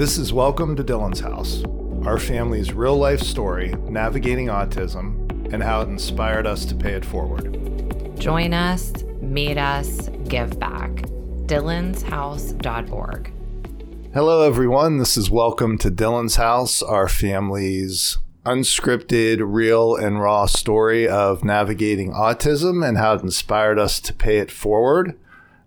This is Welcome to Dylan's House, our family's real life story navigating autism and how it inspired us to pay it forward. Join us, meet us, give back. Dylan'sHouse.org. Hello, everyone. This is Welcome to Dylan's House, our family's unscripted, real, and raw story of navigating autism and how it inspired us to pay it forward.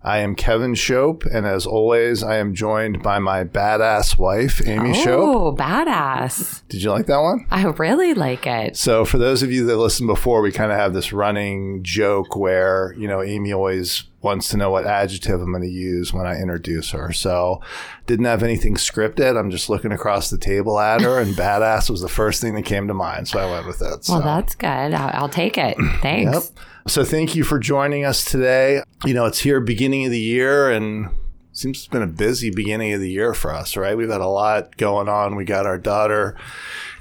I am Kevin Shope, and as always, I am joined by my badass wife, Amy Shope. Oh, badass. Did you like that one? I really like it. So, for those of you that listened before, we kind of have this running joke where, you know, Amy always wants to know what adjective I'm going to use when I introduce her. So, didn't have anything scripted. I'm just looking across the table at her, and badass was the first thing that came to mind. So, I went with it. Well, that's good. I'll, I'll take it. Thanks. Yep. So thank you for joining us today. You know, it's here beginning of the year and seems it's been a busy beginning of the year for us, right? We've had a lot going on. We got our daughter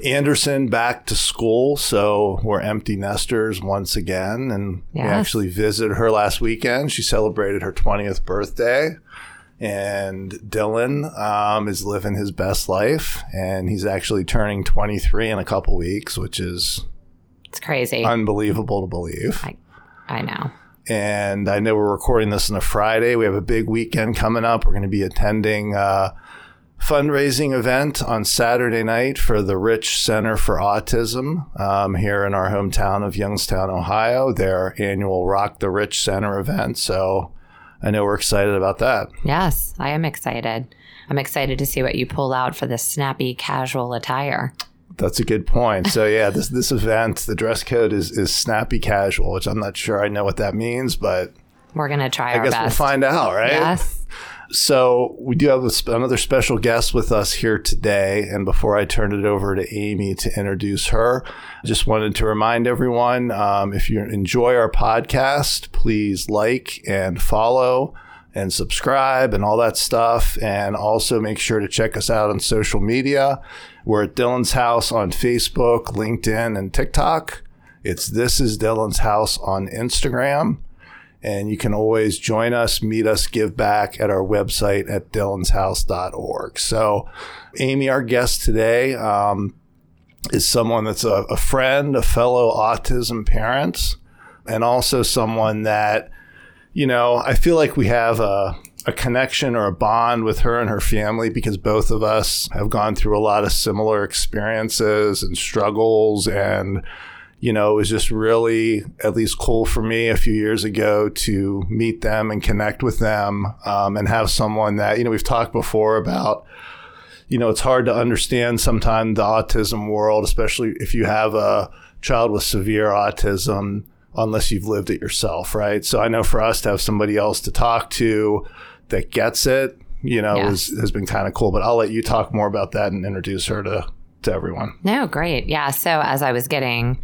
Anderson back to school, so we're empty nesters once again and we actually visited her last weekend. She celebrated her 20th birthday. And Dylan um, is living his best life, and he's actually turning 23 in a couple weeks, which is It's crazy. unbelievable to believe. I, I know. And I know we're recording this on a Friday. We have a big weekend coming up. We're going to be attending a fundraising event on Saturday night for the Rich Center for Autism um, here in our hometown of Youngstown, Ohio. Their annual Rock the Rich Center event. So I know we're excited about that. Yes, I am excited. I'm excited to see what you pull out for this snappy casual attire. That's a good point. So yeah, this this event, the dress code is is snappy casual, which I'm not sure I know what that means, but We're going to try I our guess best. we'll find out, right? Yes. So we do have a another special guest with us here today. And before I turn it over to Amy to introduce her, I just wanted to remind everyone um, if you enjoy our podcast, please like and follow and subscribe and all that stuff. And also make sure to check us out on social media. We're at Dylan's House on Facebook, LinkedIn, and TikTok. It's This is Dylan's House on Instagram. And you can always join us, meet us, give back at our website at dylanshouse.org. So, Amy, our guest today, um, is someone that's a, a friend, a fellow autism parent, and also someone that, you know, I feel like we have a, a connection or a bond with her and her family because both of us have gone through a lot of similar experiences and struggles and you know, it was just really at least cool for me a few years ago to meet them and connect with them um, and have someone that, you know, we've talked before about, you know, it's hard to understand sometimes the autism world, especially if you have a child with severe autism, unless you've lived it yourself, right? So I know for us to have somebody else to talk to that gets it, you know, Yeah. is, has been kind of cool. But I'll let you talk more about that and introduce her to, to everyone. No, great. Yeah. So as I was getting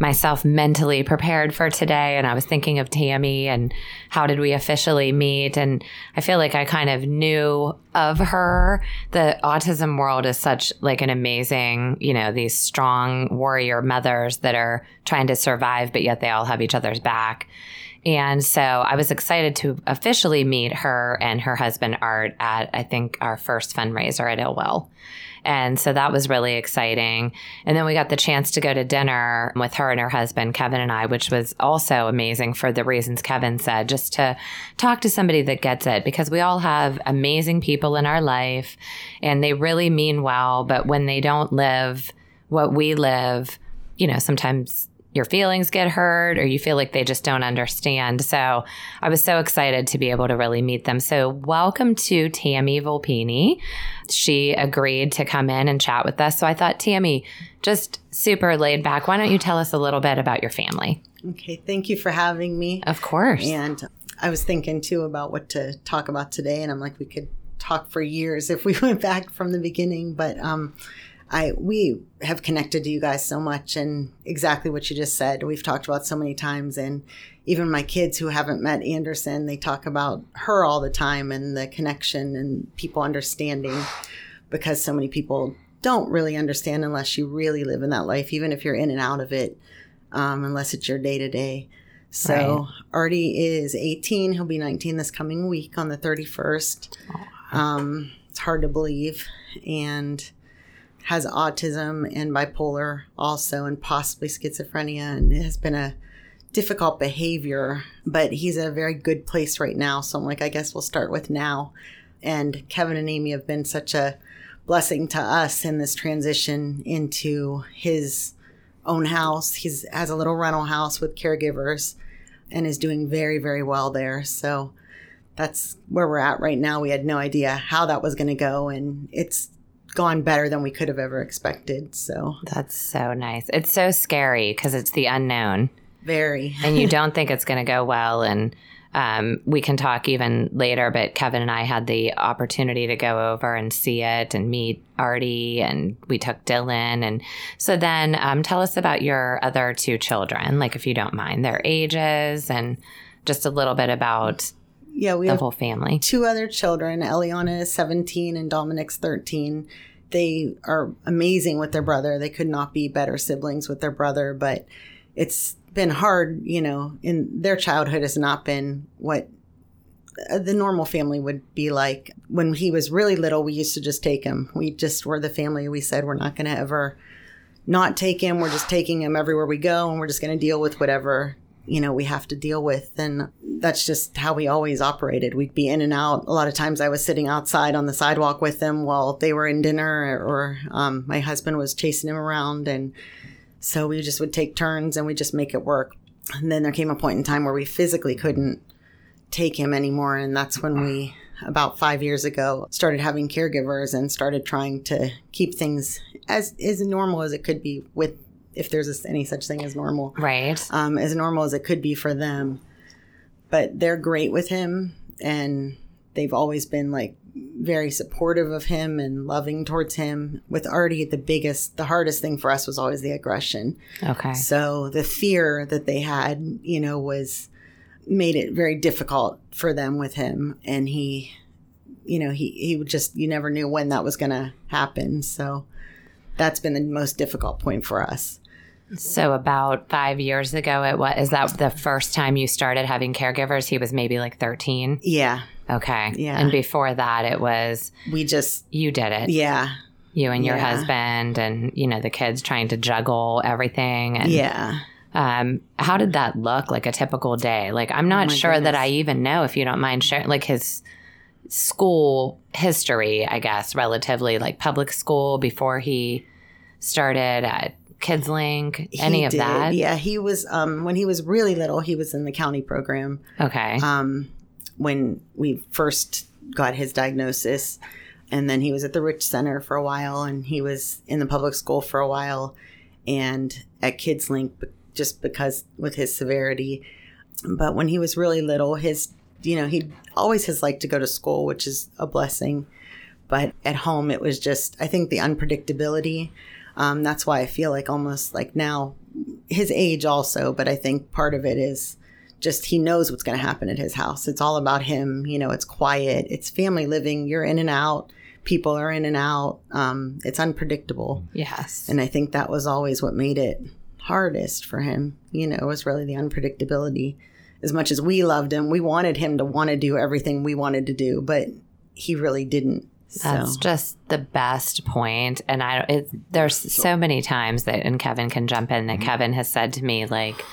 myself mentally prepared for today and I was thinking of Tammy and how did we officially meet and I feel like I kind of knew of her. The autism world is such like an amazing, you know, these strong warrior mothers that are trying to survive but yet they all have each other's back. And so I was excited to officially meet her and her husband Art at I think our first fundraiser at Illwell. And so that was really exciting. And then we got the chance to go to dinner with her and her husband, Kevin and I, which was also amazing for the reasons Kevin said, just to talk to somebody that gets it because we all have amazing people in our life and they really mean well. But when they don't live what we live, you know, sometimes your feelings get hurt or you feel like they just don't understand. So I was so excited to be able to really meet them. So welcome to Tammy Volpini. She agreed to come in and chat with us. So I thought, Tammy, just super laid back. Why don't you tell us a little bit about your family? Okay, thank you for having me. Of course. And I was thinking too about what to talk about today, and I'm like, we could talk for years if we went back from the beginning. But um, I we have connected to you guys so much, and exactly what you just said, we've talked about so many times, and even my kids who haven't met Anderson, they talk about her all the time and the connection and people understanding because so many people don't really understand unless you really live in that life, even if you're in and out of it, um, unless it's your day to day. So Right. Artie is 18. He'll be 19 this coming week on the 31st. Um, it's hard to believe, and has autism and bipolar also, and possibly schizophrenia, and it has been a difficult behavior, but he's in a very good place right now. So I'm like, I guess we'll start with now. And Kevin and Amy have been such a blessing to us in this transition into his own house. He has a little rental house with caregivers and is doing very, very well there. So that's where we're at right now. We had no idea how that was going to go, and it's gone better than we could have ever expected. So that's so nice. It's so scary because it's the unknown. Very. and you don't think it's going to go well. And um, we can talk even later, but Kevin and I had the opportunity to go over and see it and meet Artie, and we took Dylan. And so then um, tell us about your other two children, like if you don't mind, their ages and just a little bit about yeah, we the have whole family. Two other children. Eliana is 17 and Dominic's 13. They are amazing with their brother. They could not be better siblings with their brother, but it's been hard, you know, in their childhood has not been what uh, the normal family would be like. When he was really little, we used to just take him. We just were the family. We said we're not going to ever not take him. We're just taking him everywhere we go, and we're just going to deal with whatever you know we have to deal with. And that's just how we always operated. We'd be in and out. A lot of times, I was sitting outside on the sidewalk with them while they were in dinner, or um, my husband was chasing him around, and so we just would take turns and we just make it work. And then there came a point in time where we physically couldn't take him anymore. And that's when we, about five years ago, started having caregivers and started trying to keep things as, as normal as it could be with, if there's any such thing as normal. Right. Um, as normal as it could be for them. But they're great with him and they've always been like very supportive of him and loving towards him. With Artie, the biggest, the hardest thing for us was always the aggression. Okay. So the fear that they had, you know, was made it very difficult for them with him. And he, you know, he, he would just, you never knew when that was going to happen. So that's been the most difficult point for us. So about five years ago, it was is that the first time you started having caregivers? He was maybe like thirteen. Yeah. Okay. Yeah. And before that, it was we just you did it. Yeah. You and your Yeah. husband, and you know the kids trying to juggle everything. And, Yeah. Um, how did that look like a typical day? Like, I'm not Oh sure that. I even know if you don't mind sharing, like his school history, I guess, relatively like public school before he started at Kids Link, any He of did. that. Yeah. He was, um, when he was really little, he was in the county program. Okay. um, when we first got his diagnosis. And then he was at the Rich Center for a while, and he was in the public school for a while, and at Kids Link, just because with his severity. But when he was really little, his, you know, he always has liked to go to school, which is a blessing. But at home, it was just, I think, the unpredictability. Um, that's why I feel like almost like now, his age also, but I think part of it is just he knows what's going to happen at his house. It's all about him. You know, it's quiet, it's family living. You're in and out. People are in and out. Um, it's unpredictable. yes. And I think that was always what made it hardest for him. You know, was really the unpredictability. As much as we loved him, we wanted him to want to do everything we wanted to do, but he really didn't. So That's just the best point. And I, it, there's so many times that, and Kevin can jump in, that mm-hmm. Kevin has said to me, like,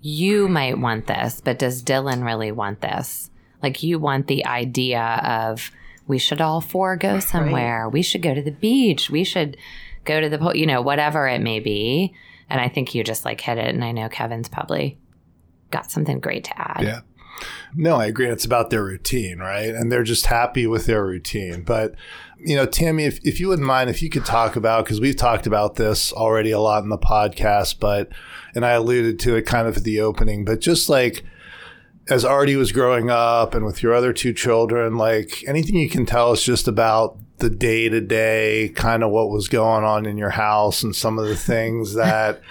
you might want this, but does Dylan really want this? Like, you want the idea of we should all four go somewhere. We should go to the beach. We should go to the, po-" you know, whatever it may be. And I think you just like hit it. And I know Kevin's probably got something great to add. Yeah. No, I agree. It's about their routine, right? And they're just happy with their routine. But, you know, Tammy, if, if you wouldn't mind, if you could talk about, because we've talked about this already a lot in the podcast, but, and I alluded to it kind of at the opening, but just like, as Artie was growing up and with your other two children, like anything you can tell us just about the day to day, kind of what was going on in your house and some of the things that,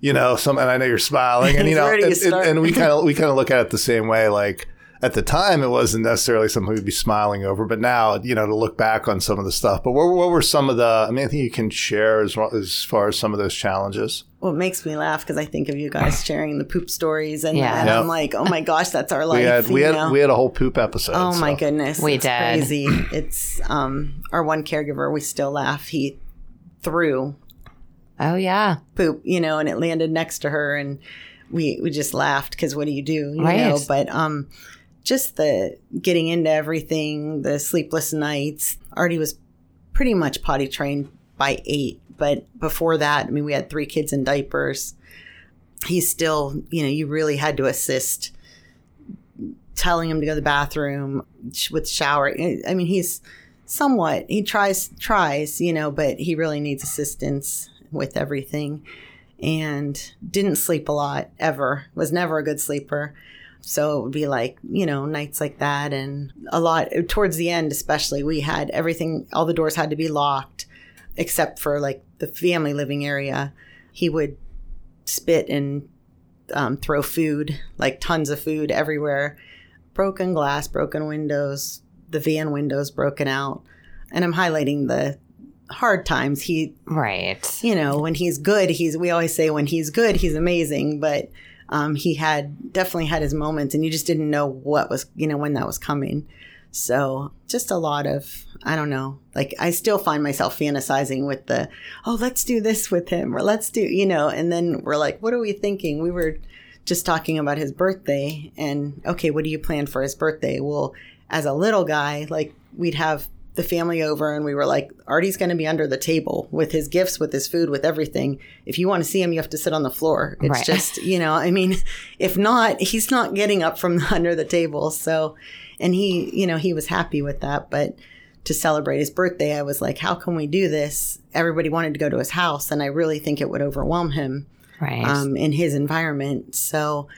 you know, some, and I know you're smiling and, you know, you and, and- and we kind of, we kind of look at it the same way. Like, at the time it wasn't necessarily something we'd be smiling over, but now you know to look back on some of the stuff. But what, what were some of the? I mean, I think you can share as as far as some of those challenges. Well, it makes me laugh because I think of you guys sharing the poop stories, and, Yeah. and Yep. I'm like, oh my gosh, that's our life. We had we had we had a whole poop episode. Oh my goodness, We it's did. Crazy. It's um our one caregiver. We still laugh. He threw Oh yeah. poop, you know, and it landed next to her, and we we just laughed because what do you do, you Right. know? But um, just the getting into everything, the sleepless nights. Artie was pretty much potty trained by eight, but before that, I mean, we had three kids in diapers. He's still, you know, you really had to assist telling him to go to the bathroom with shower. I mean, he's somewhat he tries tries, you know, but he really needs assistance with everything and didn't sleep a lot ever. Was never a good sleeper. So it would be like, you know, nights like that and a lot towards the end especially we had everything all the doors had to be locked except for like the family living area. He would spit and um, throw food, like tons of food everywhere. Broken glass, broken windows, the van windows broken out. And I'm highlighting the hard times. He, Right. you know, when he's good, he's, we always say when he's good, he's amazing. But um, he had definitely had his moments and you just didn't know what was, you know, when that was coming. So just a lot of, I don't know, like I still find myself fantasizing with the, oh, let's do this with him or let's do, you know, and then we're like, what are we thinking? We were just talking about his birthday and, okay, what do you plan for his birthday? Well, as a little guy, like we'd have the family over and we were like, Artie's going to be under the table with his gifts, with his food, with everything. If you want to see him, you have to sit on the floor. It's Right. just, you know, I mean, if not, he's not getting up from under the table. So, and he, you know, he was happy with that. But to celebrate his birthday, I was like, how can we do this? Everybody wanted to go to his house, and I really think it would overwhelm him Right. um, in his environment. So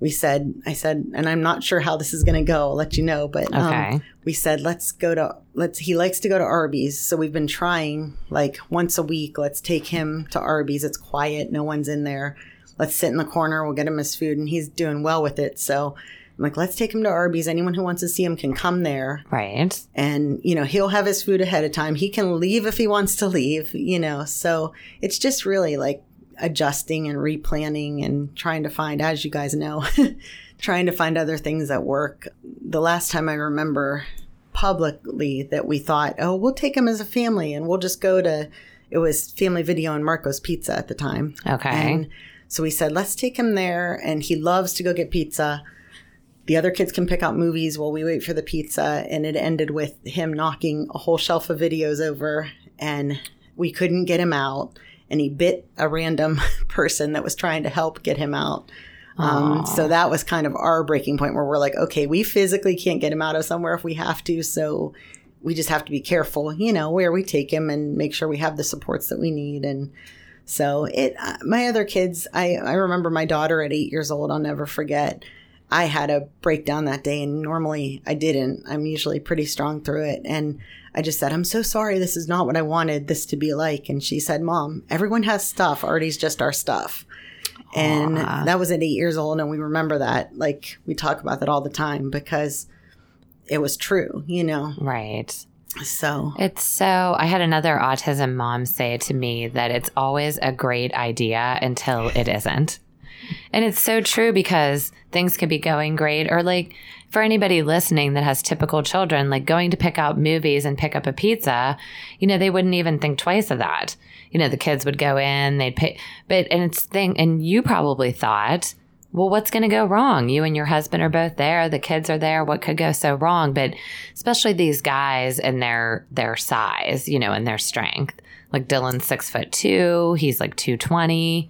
we said, I said, and I'm not sure how this is going to go. I'll let you know. But um, we said, let's go to, let's, he likes to go to Arby's. So we've been trying like once a week. Let's take him to Arby's. It's quiet. No one's in there. Let's sit in the corner. We'll get him his food. And he's doing well with it. So I'm like, let's take him to Arby's. Anyone who wants to see him can come there right. and you know he'll have his food ahead of time he can leave if he wants to leave you know so it's just really like adjusting and replanning and trying to find as you guys know trying to find other things that work. The last time i remember publicly that we thought oh we'll take him as a family and we'll just go to it was family video and marco's pizza at the time. Okay. and so we said let's take him there and he loves to go get pizza. The other kids can pick out movies while we wait for the pizza and it ended with him knocking a whole shelf of videos over and we couldn't get him out and he bit a random person that was trying to help get him out. Um, so that was kind of our breaking point where we're like okay we physically can't get him out of somewhere if we have to. So we just have to be careful you know where we take him and make sure we have the supports that we need. And so it uh, my other kids I, I remember my daughter at eight years old i'll never forget I had a breakdown that day, and normally I didn't. I'm usually pretty strong through it. And I just said, I'm so sorry. This is not what I wanted this to be like. And she said, Mom, everyone has stuff. Artie's just our stuff. And that was at eight years old. And we remember that. Like, we talk about that all the time because it was true, you know? Right. So, It's so, I had another autism mom say to me that it's always a great idea until it isn't. And it's so true because things could be going great. Or, like, for anybody listening that has typical children, like going to pick out movies and pick up a pizza, you know, they wouldn't even think twice of that. You know, the kids would go in, they'd pay, but, and it's thing, and you probably thought, well, what's going to go wrong? You and your husband are both there. The kids are there. What could go so wrong? But especially these guys and their their size, you know, and their strength. Like Dylan's six foot two. He's like two twenty.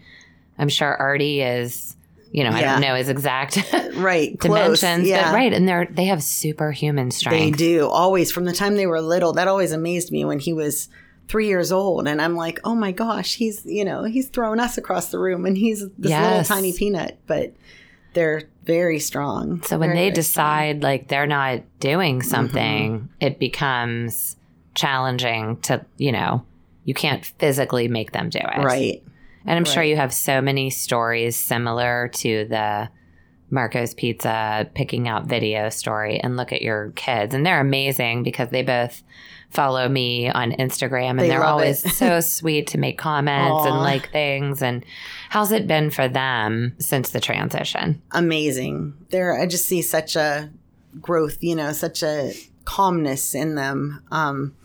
I'm sure Artie is. You know, I don't know his exact right. Dimensions, Yeah. but right, and they're they have superhuman strength. They do always from the time they were little. That always amazed me when he was three years old, and I'm like, oh my gosh, he's you know he's throwing us across the room, and he's this little tiny peanut, but they're very strong. So when Very, they decide like they're not doing Mm-hmm. something, it becomes challenging to you know you can't physically make them do it, right, And I'm sure you have so many stories similar to the Marco's Pizza, picking out video story, and look at your kids. And they're amazing because they both follow me on Instagram and They are always so sweet to make comments and like things. And how's it been for them since the transition? amazing. There, I just see such a growth, you know, such a calmness in them, um,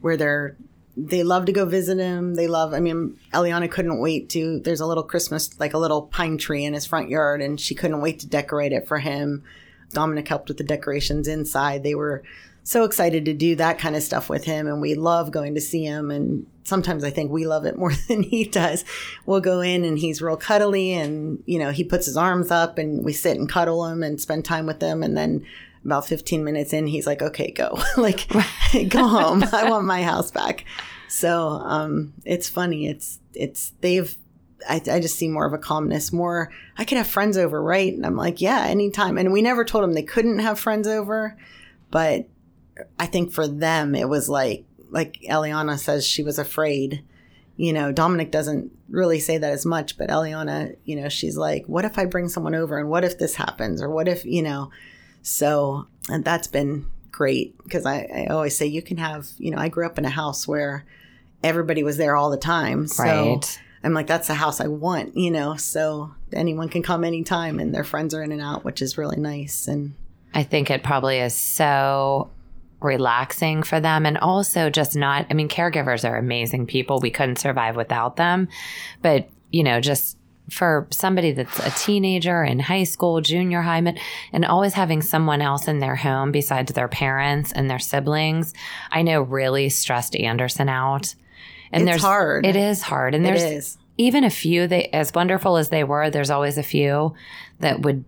where they're they love to go visit him. They love. I mean, Eliana couldn't wait to. There's a little Christmas, like a little pine tree in his front yard, and she couldn't wait to decorate it for him. Dominic helped with the decorations inside. They were so excited to do that kind of stuff with him, and we love going to see him. And sometimes I think we love it more than he does. We'll go in, and he's real cuddly, and you know he puts his arms up, and we sit and cuddle him and spend time with him, and then. About 15 minutes in, he's like, okay, go. like, go home. I want my house back. So um, it's funny. It's, it's, they've, I, I just see more of a calmness, more, I could have friends over, right? And I'm like, yeah, anytime. And we never told them they couldn't have friends over. But I think for them, it was like, like Eliana says, she was afraid. You know, Dominic doesn't really say that as much, but Eliana, you know, she's like, what if I bring someone over and what if this happens? Or what if, you know, so and that's been great because I, I always say you can have, you know, I grew up in a house where everybody was there all the time. So Right. I'm like, that's the house I want, you know, so anyone can come anytime and their friends are in and out, which is really nice. And I think it probably is so relaxing for them and also just not I mean caregivers are amazing people we couldn't survive without them but you know just for somebody that's a teenager in high school junior high and always having someone else in their home besides their parents and their siblings I know really stressed Anderson out and It's there's hard. it is hard and there's is. even a few they as wonderful as they were there's always a few that would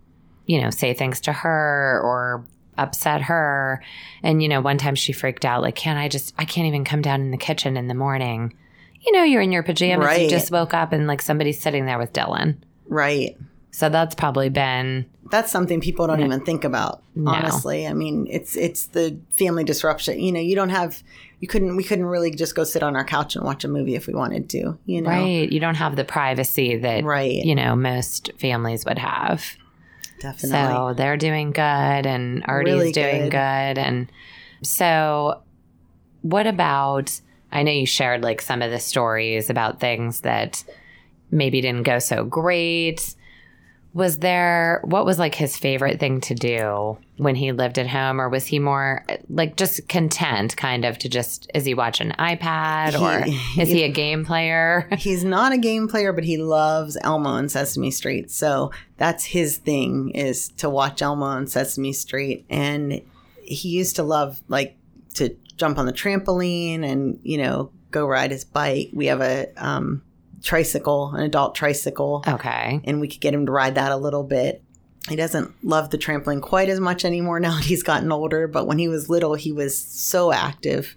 you know say things to her or upset her and you know one time she freaked out like can't i just i can't even come down in the kitchen in the morning you know you're in your pajamas you just woke up and like somebody's sitting there with dylan Right. so that's probably been That's something people don't even think about. No. Honestly, I mean, it's it's the family disruption. You know, you don't have, you couldn't, we couldn't really just go sit on our couch and watch a movie if we wanted to. You know, right you don't have the privacy that Right. you know most families would have Definitely. So they're doing good and Artie's Really doing good. good. And so what about I know you shared like some of the stories about things that maybe didn't go so great. Was there what was like his favorite thing to do when he lived at home or was he more like just content kind of to just is he watch an iPad or He- is he a game player? He's not a game player, but he loves Elmo and Sesame Street. So that's his thing is to watch Elmo and Sesame Street. And he used to love like to jump on the trampoline and, you know, go ride his bike. We have a um, tricycle, an adult tricycle, Okay. and we could get him to ride that a little bit. He doesn't love the trampoline quite as much anymore now that he's gotten older, but when he was little, he was so active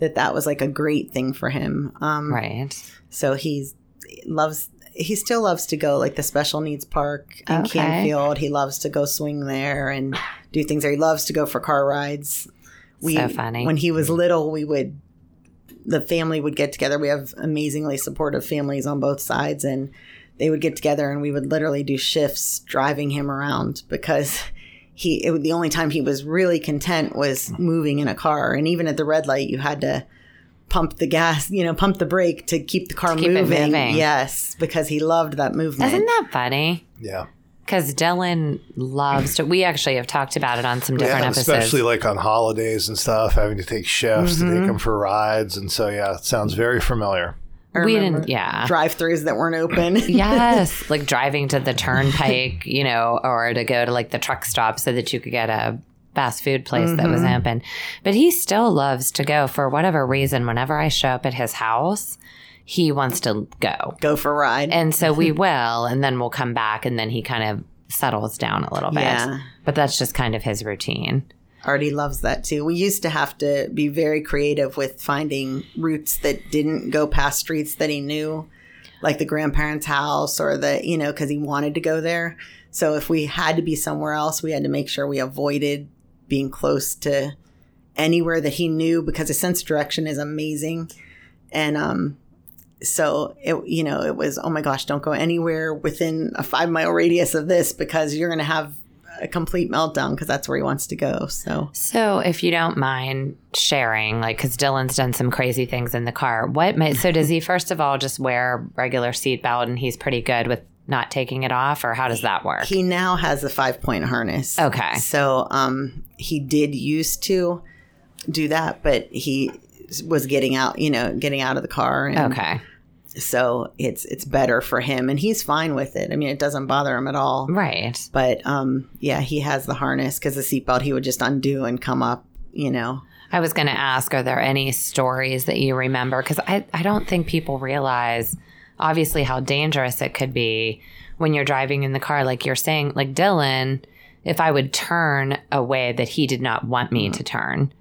that that was like a great thing for him. Um, Right. so he loves he still loves to go like the special needs park in Okay. Canfield. He loves to go swing there and do things there. He loves to go for car rides. So funny. When he was little, we would the family would get together. We have amazingly supportive families on both sides and they would get together and we would literally do shifts driving him around because he it, the only time he was really content was mm. moving in a car and even at the red light you had to pump the gas you know pump the brake to keep the car keep it moving. moving. yes because he loved that movement Isn't that funny? Yeah. Because Dylan loves to. We actually have talked about it on some different yeah, episodes. especially like on holidays and stuff, having to take shifts to Mm-hmm. take them for rides, and so yeah, it sounds very familiar. We didn't. Yeah. drive-throughs that weren't open yes, like driving to the turnpike, you know, or to go to like the truck stop so that you could get a fast food place that was Mm-hmm. open. But he still loves to go for whatever reason. Whenever I show up at his house, he wants to go. go for a ride And so we will, and then we'll come back, and then he kind of settles down a little bit. Yeah. But that's just kind of his routine. Artie loves that too. We used to have to be very creative with finding routes that didn't go past streets that he knew, like the grandparents' house or the, you know, because he wanted to go there. So if we had to be somewhere else, we had to make sure we avoided being close to anywhere that he knew because his sense of direction is amazing. And um, so it, you know, it was, oh my gosh, don't go anywhere within a five mile radius of this because you're going to have a complete meltdown because that's where he wants to go. So, So, if you don't mind sharing, like, because Dylan's done some crazy things in the car, what? ma- So, does he first of all just wear regular seatbelt and he's pretty good with not taking it off, or how does that work? he now has a five point harness. Okay. So, um, he did used to do that, but he was getting out, you know, getting out of the car. And okay, So it's it's better for him, and he's fine with it. I mean, it doesn't bother him at all. right. But um, yeah, he has the harness because the seatbelt he would just undo and come up. You know, I was going to ask, are there any stories that you remember? Because I, I don't think people realize, obviously, how dangerous it could be when you're driving in the car. Like you're saying, like Dylan, if I would turn a way that he did not want me to turn,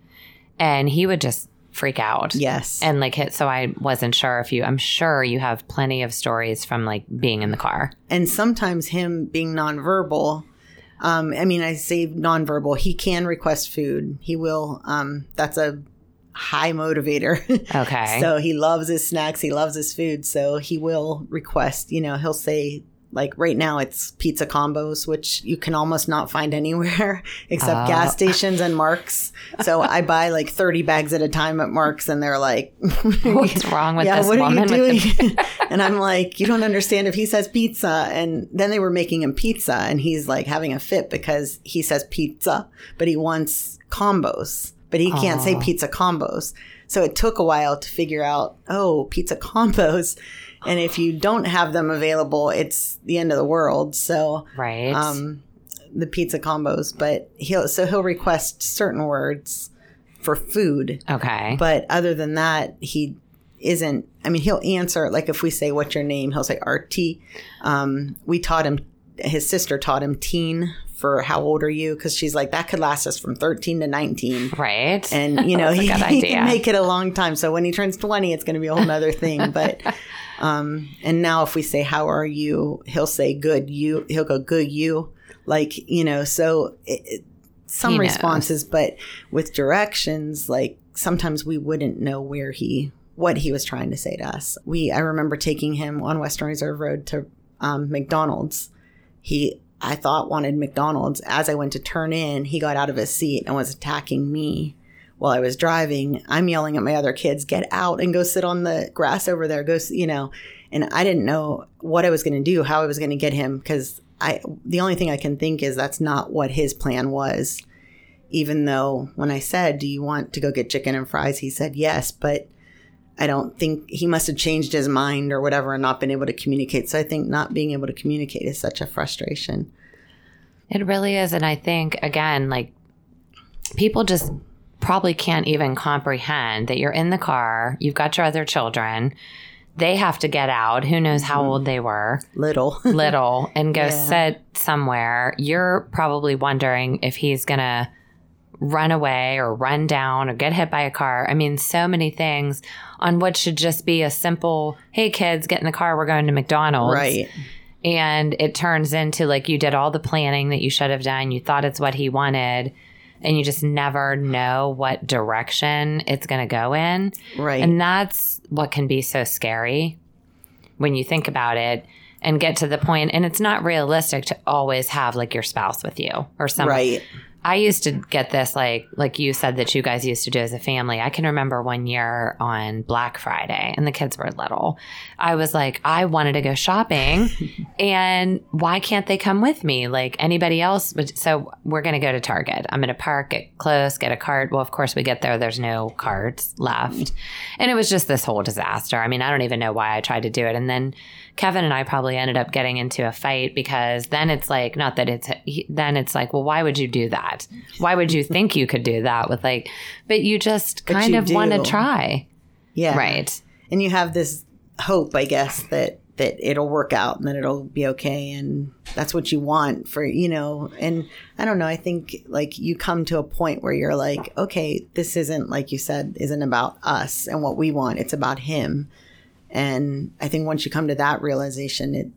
and he would just freak out. yes, And like hit, so I wasn't sure if you, I'm sure you have plenty of stories from like being in the car. and sometimes him being nonverbal. Um, I mean, I say nonverbal. He can request food. He will. Um, that's a high motivator. Okay. So he loves his snacks. He loves his food. So he will request. You know, he'll say like right now it's pizza combos, which you can almost not find anywhere except Oh. gas stations and Marc's. So I buy like thirty bags at a time at Marc's, and they're like, What's wrong with yeah, this what are you doing? and I'm like, you don't understand if he says pizza. And then they were making him pizza, and he's like having a fit because he says pizza, but he wants combos, but he can't say pizza combos. So it took a while to figure out, oh, pizza combos. And if you don't have them available, it's the end of the world. So, right. um, the pizza combos, but he'll so he'll request certain words for food okay. but other than that, he isn't. I mean, he'll answer like if we say "What's your name," he'll say "Artie." Um, we taught him. His sister taught him "teen" for "How old are you?" Because she's like that could last us from thirteen to nineteen, right. and you know he, he can make it a long time. So when he turns twenty, it's going to be a whole nother thing. But um, and now if we say "How are you," he'll say "Good." You. He'll go "Good." You. Like you know. So it, it, some He knows. responses, but with directions, like sometimes we wouldn't know where he what he was trying to say to us. We I remember taking him on Western Reserve Road to um, McDonald's. He I thought wanted McDonald's. As I went to turn in, he got out of his seat and was attacking me while I was driving. I'm yelling at my other kids, "Get out and go sit on the grass over there." Go, you know. And I didn't know what I was going to do, how I was going to get him, because I the only thing I can think is that's not what his plan was. Even though when I said, "Do you want to go get chicken and fries?" he said yes, but I don't think he must have changed his mind or whatever and not been able to communicate. So I think not being able to communicate is such a frustration. It really is. And I think, again, like people just probably can't even comprehend that you're in the car, you've got your other children, they have to get out. Who knows how mm-hmm. old they were, Little. little, and go Yeah. sit somewhere. You're probably wondering if he's going to run away or run down or get hit by a car. I mean, so many things on what should just be a simple, hey, kids, get in the car, we're going to McDonald's right. and it turns into like you did all the planning that you should have done you thought it's what he wanted and you just never know what direction it's going to go in Right. and that's what can be so scary when you think about it and get to the point and it's not realistic to always have like your spouse with you or someone right. I used to get this like like you said that you guys used to do as a family. I can remember one year on Black Friday and the kids were little. I was like, I wanted to go shopping and why can't they come with me? Like anybody else would so we're gonna go to Target. I'm gonna park, get close, get a cart. Well, of course we get there, there's no carts left. And it was just this whole disaster. I mean, I don't even know why I tried to do it. And then Kevin and I probably ended up getting into a fight because then it's like, not that it's, then it's like, well, why would you do that? Why would you think you could do that with like, but you just kind you of want to try. Yeah. Right. And you have this hope, I guess, that that it'll work out and that it'll be okay and that's what you want for you know and i don't know i think like you come to a point where you're like okay this isn't like you said isn't about us and what we want it's about him and i think once you come to that realization it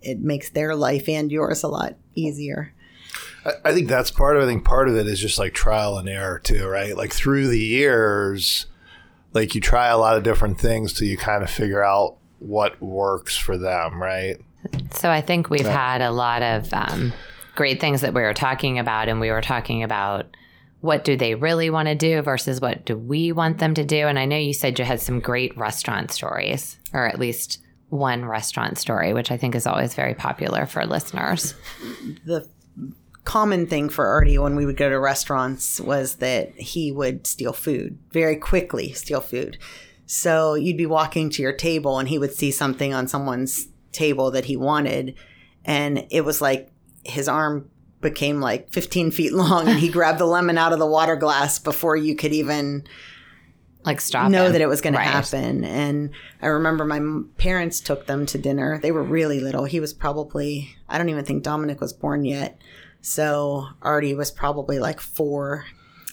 it makes their life and yours a lot easier I, I think that's part of it. I think part of it is just like trial and error too, right? Like through the years, like you try a lot of different things till you kind of figure out what works for them, right? So I think we've had a lot of um, great things that we were talking about, and we were talking about what do they really want to do versus what do we want them to do. And I know you said you had some great restaurant stories, or at least one restaurant story, which I think is always very popular for listeners. The common thing for Artie when we would go to restaurants was that he would steal food very quickly, steal food. So you'd be walking to your table and he would see something on someone's table that he wanted. And it was like his arm became like 15 feet long and he grabbed the lemon out of the water glass before you could even like stop know him. that it was going Right. to happen. And I remember my parents took them to dinner. They were really little. He was probably, I don't even think Dominic was born yet. So Artie was probably like four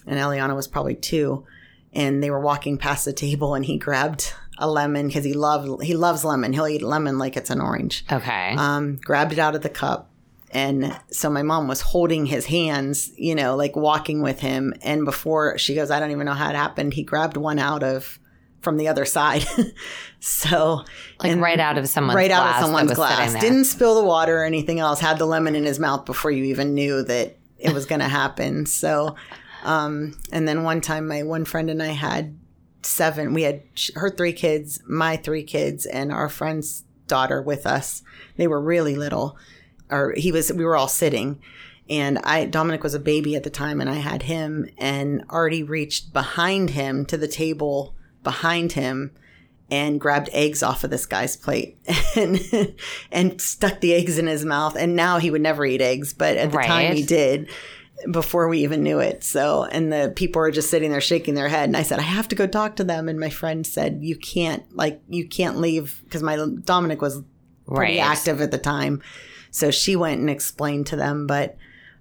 and Eliana was probably two. And they were walking past the table and he grabbed a lemon because he loved, he loves lemon. He'll eat lemon like it's an orange Okay. um, grabbed it out of the cup. And so my mom was holding his hands, you know, like walking with him. And before she goes, I don't even know how it happened. He grabbed one out of from the other side. so like right out of someone's right out of someone's glass. Didn't spill the water or anything else. Had the lemon in his mouth before you even knew that it was going to happen. So, um, and then one time, my one friend and I had seven. We had her three kids, my three kids, and our friend's daughter with us. They were really little, or he was. We were all sitting. And I, Dominic was a baby at the time, and I had him, and Artie reached behind him to the table behind him and grabbed eggs off of this guy's plate and and stuck the eggs in his mouth. And now he would never eat eggs, but at the time Right. he did before we even knew it. So, and the people were just sitting there shaking their head. And I said, I have to go talk to them. And my friend said, You can't, like, you can't leave because my Dominic was pretty Right. active at the time. So she went and explained to them, but,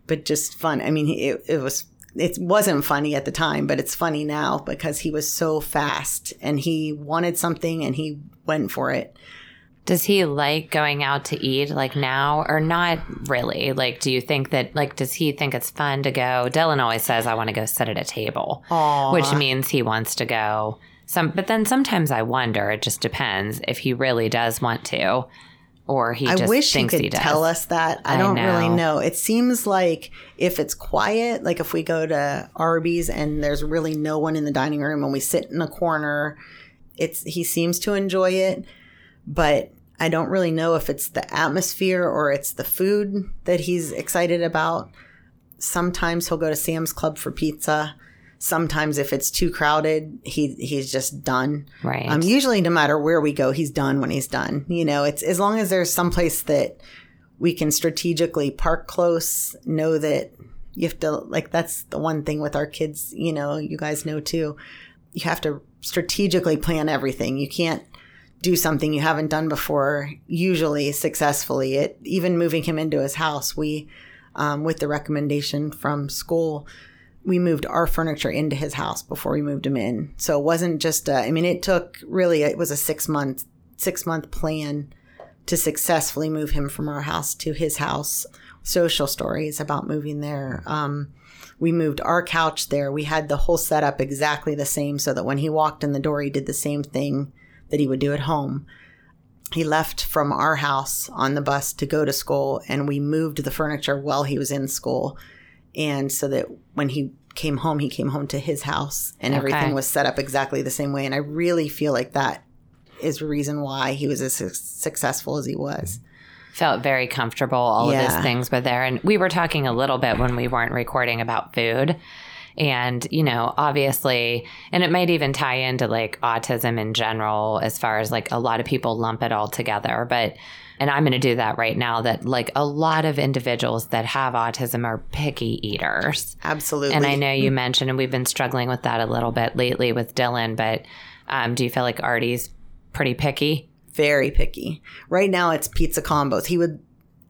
but just fun. I mean, it, it was, it wasn't funny at the time, but it's funny now because he was so fast and he wanted something and he went for it. Does he like going out to eat like now or not really? Like, do you think that, like, does he think it's fun to go? Dylan always says, I want to go sit at a table, Aw. which means he wants to go. Some, but then sometimes I wonder, it just depends if he really does want to or he I just wish he could he tell us that. I, I don't really know. know. It seems like if it's quiet, like if we go to Arby's and there's really no one in the dining room and we sit in a corner, it's he seems to enjoy it, but I don't really know if it's the atmosphere or it's the food that he's excited about. Sometimes he'll go to Sam's Club for pizza. Sometimes if it's too crowded, he he's just done. Right. Um, usually, no matter where we go, he's done when he's done. You know, it's as long as there's someplace that we can strategically park close, know that you have to, like, that's the one thing with our kids, you know, you guys know too. You have to strategically plan everything. You can't do something you haven't done before, usually successfully. It, even moving him into his house, we, um, with the recommendation from school, we moved our furniture into his house before we moved him in. So it wasn't just, a, I mean, it took really, it was a six month, six month plan to successfully move him from our house to his house. Social stories about moving there. Um, we moved our couch there. We had the whole setup exactly the same so that when he walked in the door, he did the same thing that he would do at home. He left from our house on the bus to go to school, and we moved the furniture while he was in school. And so that when he came home, he came home to his house, and everything was set up exactly the same way. And I really feel like that is the reason why he was as su- successful as he was. felt very comfortable. All of Yeah. his things were there. And we were talking a little bit when we weren't recording about food. And, you know, obviously, and it might even tie into like autism in general, as far as like a lot of people lump it all together. But, and I'm going to do that right now that like a lot of individuals that have autism are picky eaters. Absolutely. And I know you mentioned, and we've been struggling with that a little bit lately with Dylan, but um, do you feel like Artie's pretty picky? very picky. Right now, it's pizza combos. He would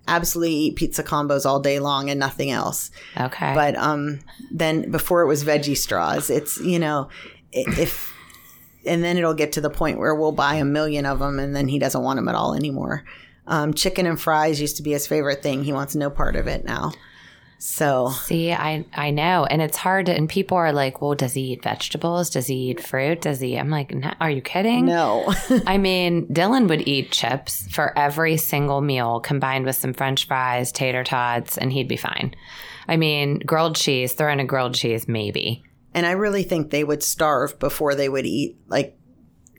absolutely eat pizza combos all day long and nothing else. Okay. But um, then before it was veggie straws, it's you know if and then it'll get to the point where we'll buy a million of them and then he doesn't want them at all anymore. Um, chicken and fries used to be his favorite thing. He wants no part of it now. So See, I I know, and it's hard. To, and people are like, "Well, does he eat vegetables? Does he eat fruit? Does he?" I'm like, "No, "Are you kidding?" no. I mean, Dylan would eat chips for every single meal, combined with some French fries, tater tots, and he'd be fine. I mean, grilled cheese, throw in a grilled cheese, maybe. and I really think they would starve before they would eat. Like,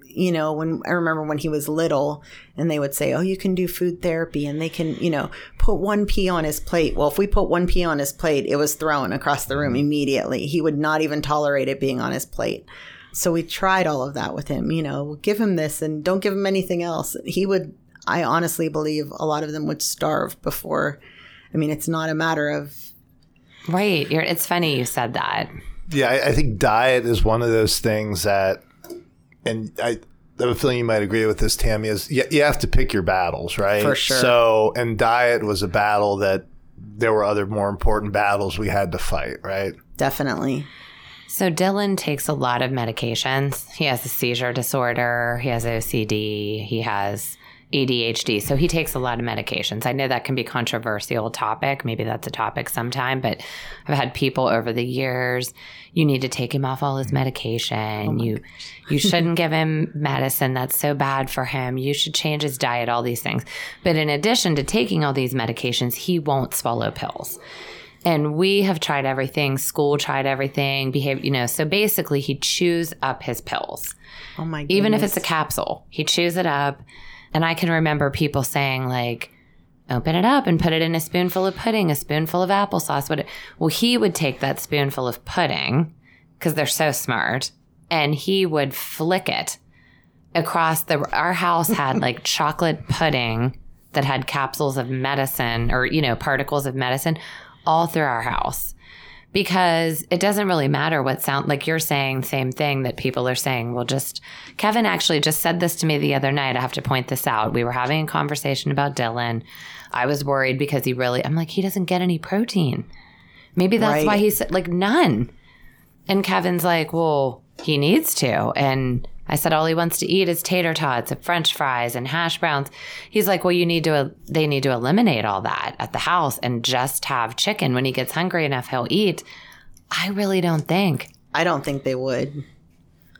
you know, when I remember when he was little and they would say, Oh, you can do food therapy and they can, you know, put one pea on his plate. Well, if we put one pea on his plate, it was thrown across the room mm-hmm. immediately. He would not even tolerate it being on his plate. So we tried all of that with him, you know, give him this and don't give him anything else. He would, I honestly believe a lot of them would starve before. I mean, it's not a matter of Right. You're, it's funny you said that. Yeah, I, I think diet is one of those things that, and I, I have a feeling you might agree with this, Tammy. Is you, you have to pick your battles, right? For sure. So, and diet was a battle that there were other more important battles we had to fight, right? definitely. So Dylan takes a lot of medications. He has a seizure disorder, he has OCD, he has ADHD. So he takes a lot of medications. I know that can be a controversial topic. Maybe that's a topic sometime, but I've had people over the years, you need to take him off all his medication. you you shouldn't give him medicine that's so bad for him. You should change his diet, all these things. But in addition to taking all these medications, he won't swallow pills. And we have tried everything. School tried everything. behavior, you know. So basically, he chews up his pills, Oh my goodness. even if it's a capsule. He chews it up. And I can remember people saying like, "Open it up and put it in a spoonful of pudding, a spoonful of applesauce." What? Well, he would take that spoonful of pudding because they're so smart, and he would flick it across the. Our house had like chocolate pudding that had capsules of medicine or you know particles of medicine all through our house because it doesn't really matter what sound like you're saying same thing that people are saying. Well just kevin actually just said this to me the other night. I have to point this out. We were having a conversation about dylan. I was worried because he really i'm like he doesn't get any protein. Maybe that's Right. why said like none. And kevin's like well he needs to. And i said all he wants to eat is tater tots and french fries and hash browns he's like well you need to they need to eliminate all that at the house and just have chicken when he gets hungry enough he'll eat i really don't think I don't think they would.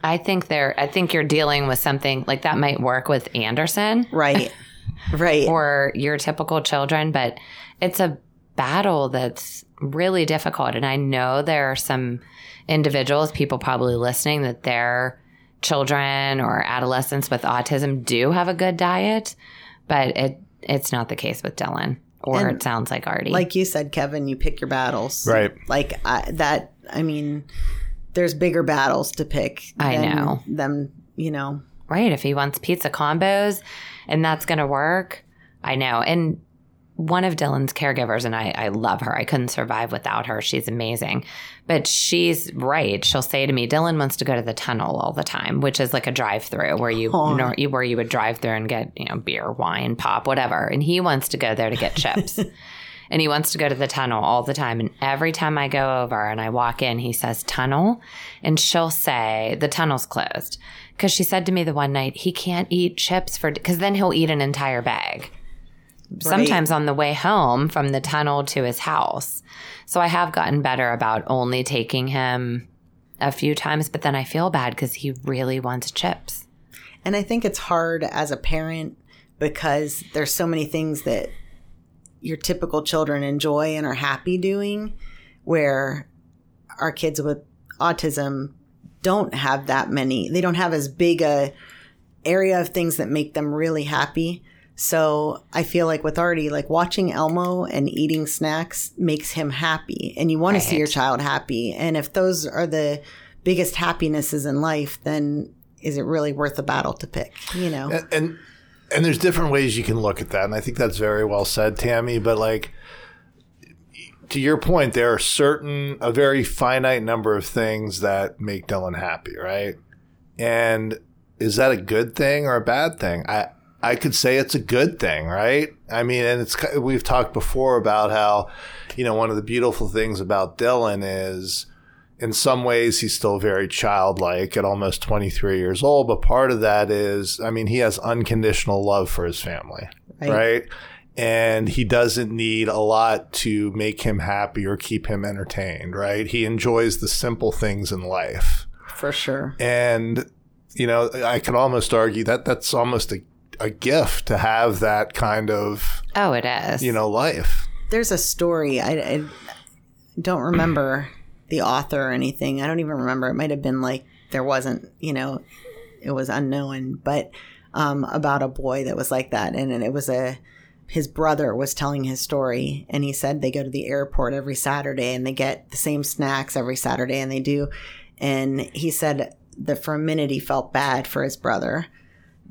i think they're i think you're dealing with something like that might work with anderson Right. right. or your typical children, but it's a battle that's really difficult. And I know there are some individuals, people probably listening, that their children or adolescents with autism do have a good diet, but it it's not the case with Dylan. Or And it sounds like Artie. like you said, Kevin, you pick your battles. Right. Like I, that. I mean, there's bigger battles to pick. I than know. them. You know. right, if he wants pizza combos and that's gonna work, I know. And one of Dylan's caregivers, and I, I love her. I couldn't survive without her. She's amazing. But she's right. She'll say to me, Dylan wants to go to the tunnel all the time, which is like a drive through where you oh. nor, you- where you would drive through and get, you know, beer, wine, pop, whatever. And he wants to go there to get chips. and he wants to go to the tunnel all the time. And every time I go over and I walk in, he says tunnel. And she'll say, the tunnel's closed. Because she said to me the one night, he can't eat chips for, because then he'll eat an entire bag sometimes on the way home from the tunnel to his house. So I have gotten better about only taking him a few times, but then I feel bad because he really wants chips. And I think it's hard as a parent because there's so many things that your typical children enjoy and are happy doing where our kids with autism don't have that many. They don't have as big a area of things that make them really happy. So I feel like with Artie, like watching Elmo and eating snacks makes him happy, and you want to see your child happy. And if those are the biggest happinesses in life, then is it really worth the battle to pick? You know, and, and and there's different ways you can look at that and i think that's very well said tammy but like to your point there are certain a very finite number of things that make dylan happy right and is that a good thing or a bad thing i i could say it's a good thing right i mean and it's we've talked before about how you know one of the beautiful things about dylan is in some ways he's still very childlike at almost 23 years old but part of that is i mean he has unconditional love for his family Right. right, and he doesn't need a lot to make him happy or keep him entertained, right? He enjoys the simple things in life. For sure. And, you know, I could almost argue that that's almost a, a gift to have that kind of, Oh, it is. you know, life. There's a story. I, I don't remember the author or anything. I don't even remember. It might have been like there wasn't, you know, it was unknown, but um, about a boy that was like that. And, and it was a, his brother was telling his story and he said they go to the airport every Saturday and they get the same snacks every Saturday and they do. And he said that for a minute he felt bad for his brother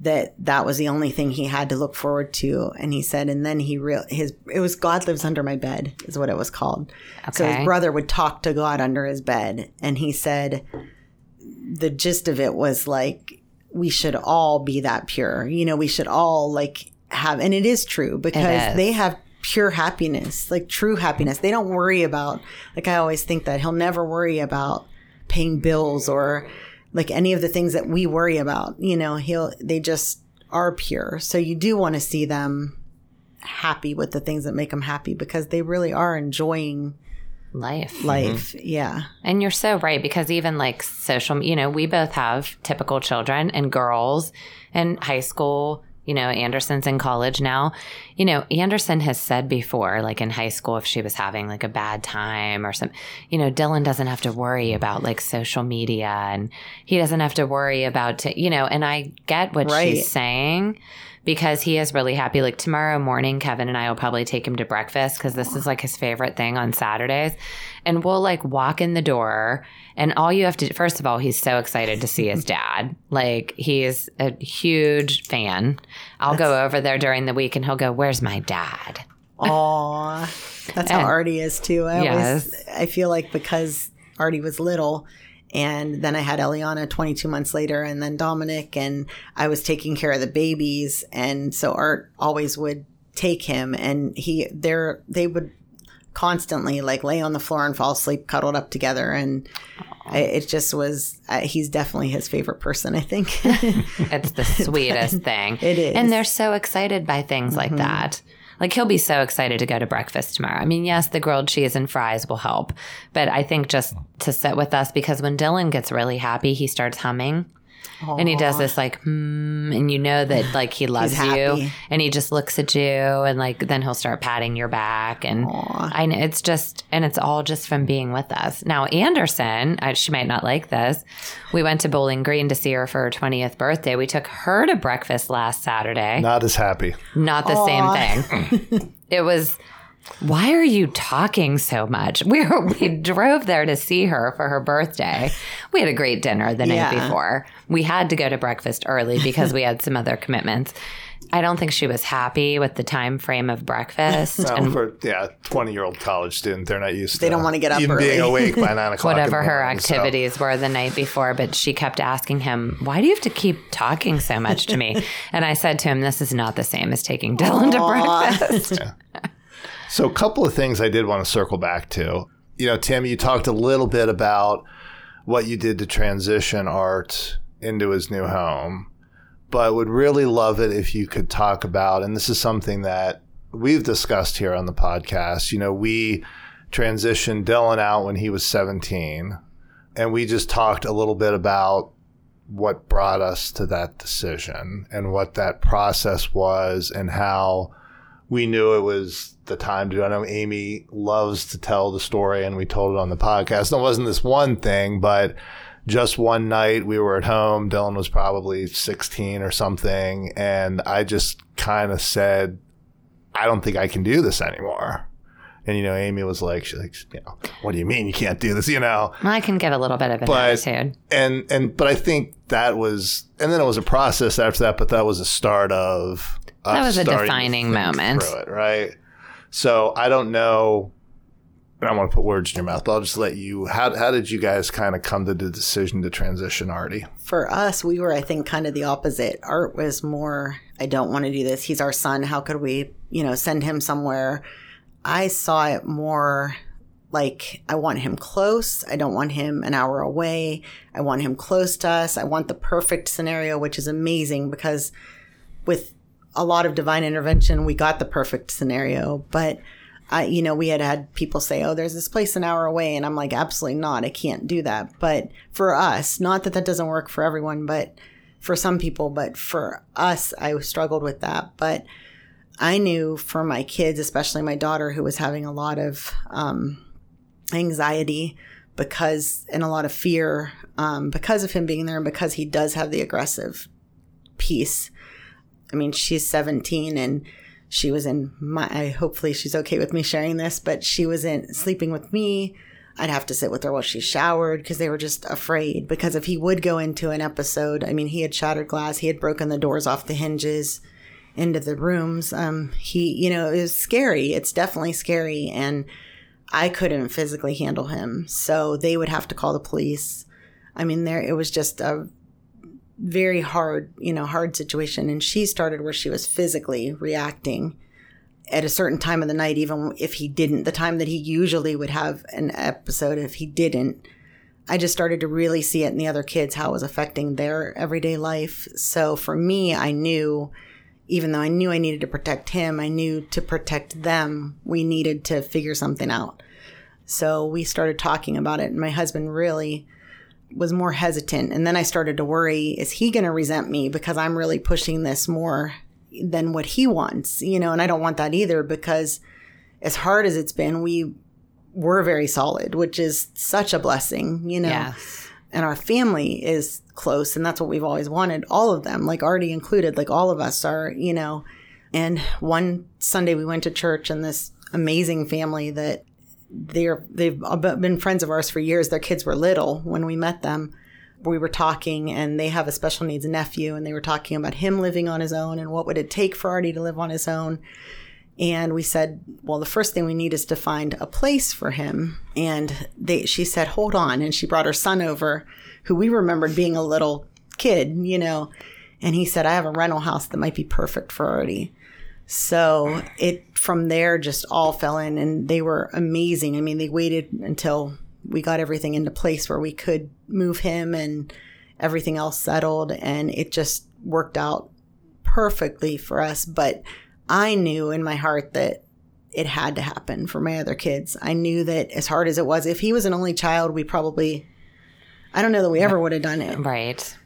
that that was the only thing he had to look forward to. And he said and then he real his it was god lives under my bed is what it was called. Okay. so his brother would talk to god under his bed. And he said the gist of it was like we should all be that pure. You know we should all like have and it is true because is. they have pure happiness like true happiness. They don't worry about like i always think that he'll never worry about paying bills or like any of the things that we worry about you know he'll they just are pure so you do want to see them happy with the things that make them happy because they really are enjoying life. life mm-hmm. yeah And you're so right because even like social, you know, we both have typical children and girls in high school. You know, Anderson's in college now. You know, Anderson has said before, like in high school, if she was having like a bad time or some, you know, Dylan doesn't have to worry about like social media and he doesn't have to worry about, t- you know, and I get what Right. she's saying because he is really happy. Like tomorrow morning, Kevin and I will probably take him to breakfast because this is like his favorite thing on Saturdays. And we'll like walk in the door, and all you have to first of all, he's so excited to see his dad. Like he's a huge fan. I'll go over there during the week and he'll go, Where's my dad? Aw, that's how Artie is too. I always, I feel like because Artie was little, and then I had Eliana 22 months later, and then Dominic, and I was taking care of the babies, and so Art always would take him, and he, they're, they would constantly like lay on the floor and fall asleep, cuddled up together, and I, it just was. Uh, he's definitely his favorite person, I think. It's the sweetest thing. It is. Mm-hmm. And they're so excited by things like that. Like he'll be so excited to go to breakfast tomorrow. I mean, yes, the grilled cheese and fries will help, but I think just to sit with us because when Dylan gets really happy, he starts humming. And he does this like, hmm, and you know that like he loves you, and he just looks at you, and like then he'll start patting your back, and Aw. I know it's just, and it's all just from being with us. Now Anderson, I, she might not like this. We went to Bowling Green to see her for her twentieth birthday. We took her to breakfast last Saturday. Not as happy. Not the same thing. it was. Why are you talking so much? We were, we drove there to see her for her birthday. We had a great dinner the night Yeah. before. We had to go to breakfast early because we had some other commitments. I don't think she was happy with the time frame of breakfast. Well, for yeah, twenty year old college student, they're not used. They to don't wanna get up even being awake by nine o'clock. whatever her morning, so- activities were the night before, but she kept asking him, Why do you have to keep talking so much to me? And I said to him, This is not the same as taking Dylan to breakfast. So, a couple of things I did want to circle back to. You know, Tim, you talked a little bit about what you did to transition Art into his new home, but would really love it if you could talk about, and this is something that we've discussed here on the podcast. You know, we transitioned Dylan out when he was 17, and we just talked a little bit about what brought us to that decision and what that process was and how we knew it was the time to do. I know Amy loves to tell the story, and we told it on the podcast. And it wasn't this one thing, but just one night we were at home. Dylan was probably 16 or something. And I just kind of said, I don't think I can do this anymore. And, you know, Amy was like, she's like, you know, what do you mean you can't do this? You know, I can get a little bit of an But- attitude. and and but I think that was and then it was a process after that, but that was a start of That was a defining moment. it, right? So I don't know. I don't want to put words in your mouth, I'll just let you. How how did you guys kind of come to the decision to transition, Artie? for us, we were, I think, kind of the opposite. Art was more, I don't want to do this. He's our son. How could we, you know, send him somewhere? I saw it more like I want him close. I don't want him an hour away. I want him close to us. I want the perfect scenario, which is amazing because with a lot of divine intervention. We got the perfect scenario, but you know, we had had people say, "Oh, there's this place an hour away," and I'm like, "Absolutely not! I can't do that." But for us, not that that doesn't work for everyone, but for some people, but for us, I struggled with that. But I knew for my kids, especially my daughter, who was having a lot of um, anxiety because and a lot of fear um, because of him being there and because he does have the aggressive piece. I mean, she's 17 and she was in my, I, hopefully she's okay with me sharing this, but she was in sleeping with me. I'd have to sit with her while she showered because they were just afraid. Because if he would go into an episode, I mean, he had shattered glass, he had broken the doors off the hinges into the rooms. Um, he, you know, it was scary. It's definitely scary. And I couldn't physically handle him. So they would have to call the police. I mean, there, it was just a very hard, you know, hard situation. And she started where she was physically reacting at a certain time of the night, even if he didn't, the time that he usually would have an episode, if he didn't. I just started to really see it in the other kids, how it was affecting their everyday life. So for me, I knew, even though I knew I needed to protect him, I knew to protect them, we needed to figure something out. So we started talking about it, and my husband really was more hesitant. And then I started to worry is he going to resent me because I'm really pushing this more than what he wants, you know? And I don't want that either because as hard as it's been, we were very solid, which is such a blessing, you know? Yes. And our family is close, and that's what we've always wanted. All of them, like Artie included, like all of us are, you know. And one Sunday we went to church, and this amazing family that they're they've been friends of ours for years. Their kids were little when we met them. We were talking, and they have a special needs nephew, and they were talking about him living on his own and what would it take for Artie to live on his own. And we said, well, the first thing we need is to find a place for him. And they, she said, hold on, and she brought her son over, who we remembered being a little kid, you know. And he said, I have a rental house that might be perfect for Artie. So it from there just all fell in and they were amazing. I mean, they waited until we got everything into place where we could move him and everything else settled and it just worked out perfectly for us. But I knew in my heart that it had to happen for my other kids. I knew that as hard as it was, if he was an only child, we probably I don't know that we ever would have done it. Right.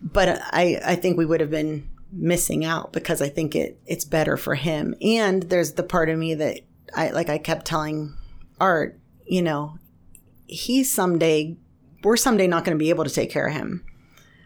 But I, I think we would have been missing out because I think it it's better for him. And there's the part of me that I like I kept telling Art, you know, he's someday we're someday not going to be able to take care of him.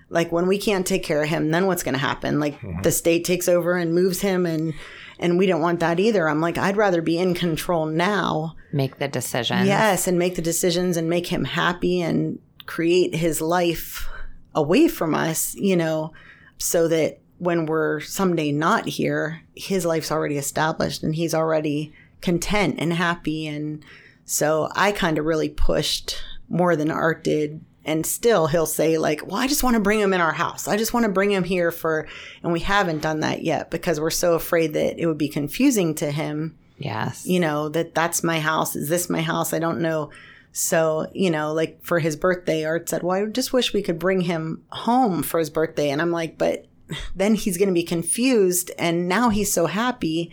Like when we can't take care of him, then what's going to happen? Like mm-hmm. the state takes over and moves him and and we don't want that either. I'm like I'd rather be in control now. Make the decisions. Yes, and make the decisions and make him happy and create his life away from us, you know, so that when we're someday not here, his life's already established and he's already content and happy. And so I kind of really pushed more than Art did. And still, he'll say, like, well, I just want to bring him in our house. I just want to bring him here for, and we haven't done that yet because we're so afraid that it would be confusing to him. Yes. You know, that that's my house. Is this my house? I don't know. So, you know, like for his birthday, Art said, well, I just wish we could bring him home for his birthday. And I'm like, but then he's going to be confused and now he's so happy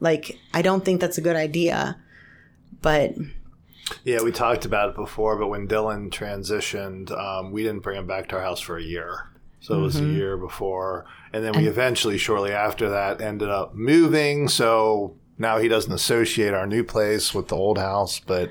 like i don't think that's a good idea but yeah we talked about it before but when dylan transitioned um, we didn't bring him back to our house for a year so it was mm-hmm. a year before and then we and, eventually shortly after that ended up moving so now he doesn't associate our new place with the old house but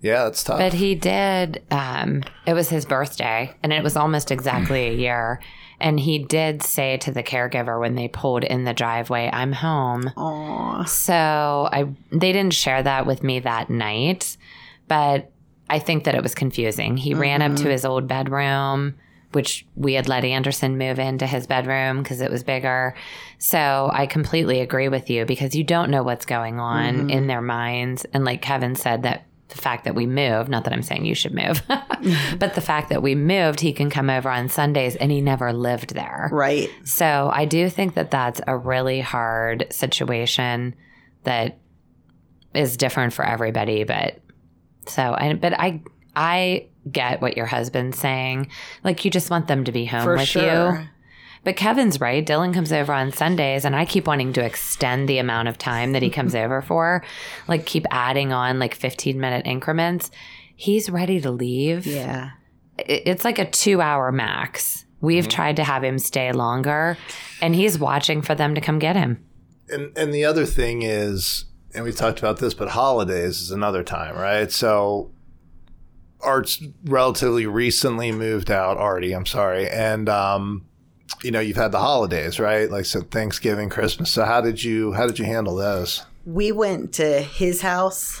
yeah, it's tough. But he did. Um, it was his birthday, and it was almost exactly a year. And he did say to the caregiver when they pulled in the driveway, I'm home. Aww. So I they didn't share that with me that night, but I think that it was confusing. He mm-hmm. ran up to mm-hmm. his old bedroom, which we had let Anderson move into his bedroom because it was bigger. So I completely agree with you because you don't know what's going on mm-hmm. in their minds. And like Kevin said, that the fact that we moved, not that I'm saying you should move, but the fact that we moved, he can come over on Sundays and he never lived there. Right. So I do think that that's a really hard situation that is different for everybody. But so, I, but I, I get what your husband's saying. Like you just want them to be home for with sure. you. But Kevin's right. Dylan comes over on Sundays, and I keep wanting to extend the amount of time that he comes over for, like keep adding on like 15 minute increments. He's ready to leave. Yeah. It's like a two hour max. We've tried to have him stay longer, and he's watching for them to come get him. And and the other thing is, and we talked about this, but holidays is another time, right? So Art's relatively recently moved out, Artie, I'm sorry. And um, you know, you've had the holidays, right? Like so Thanksgiving, Christmas. So how did you how did you handle those? We went to his house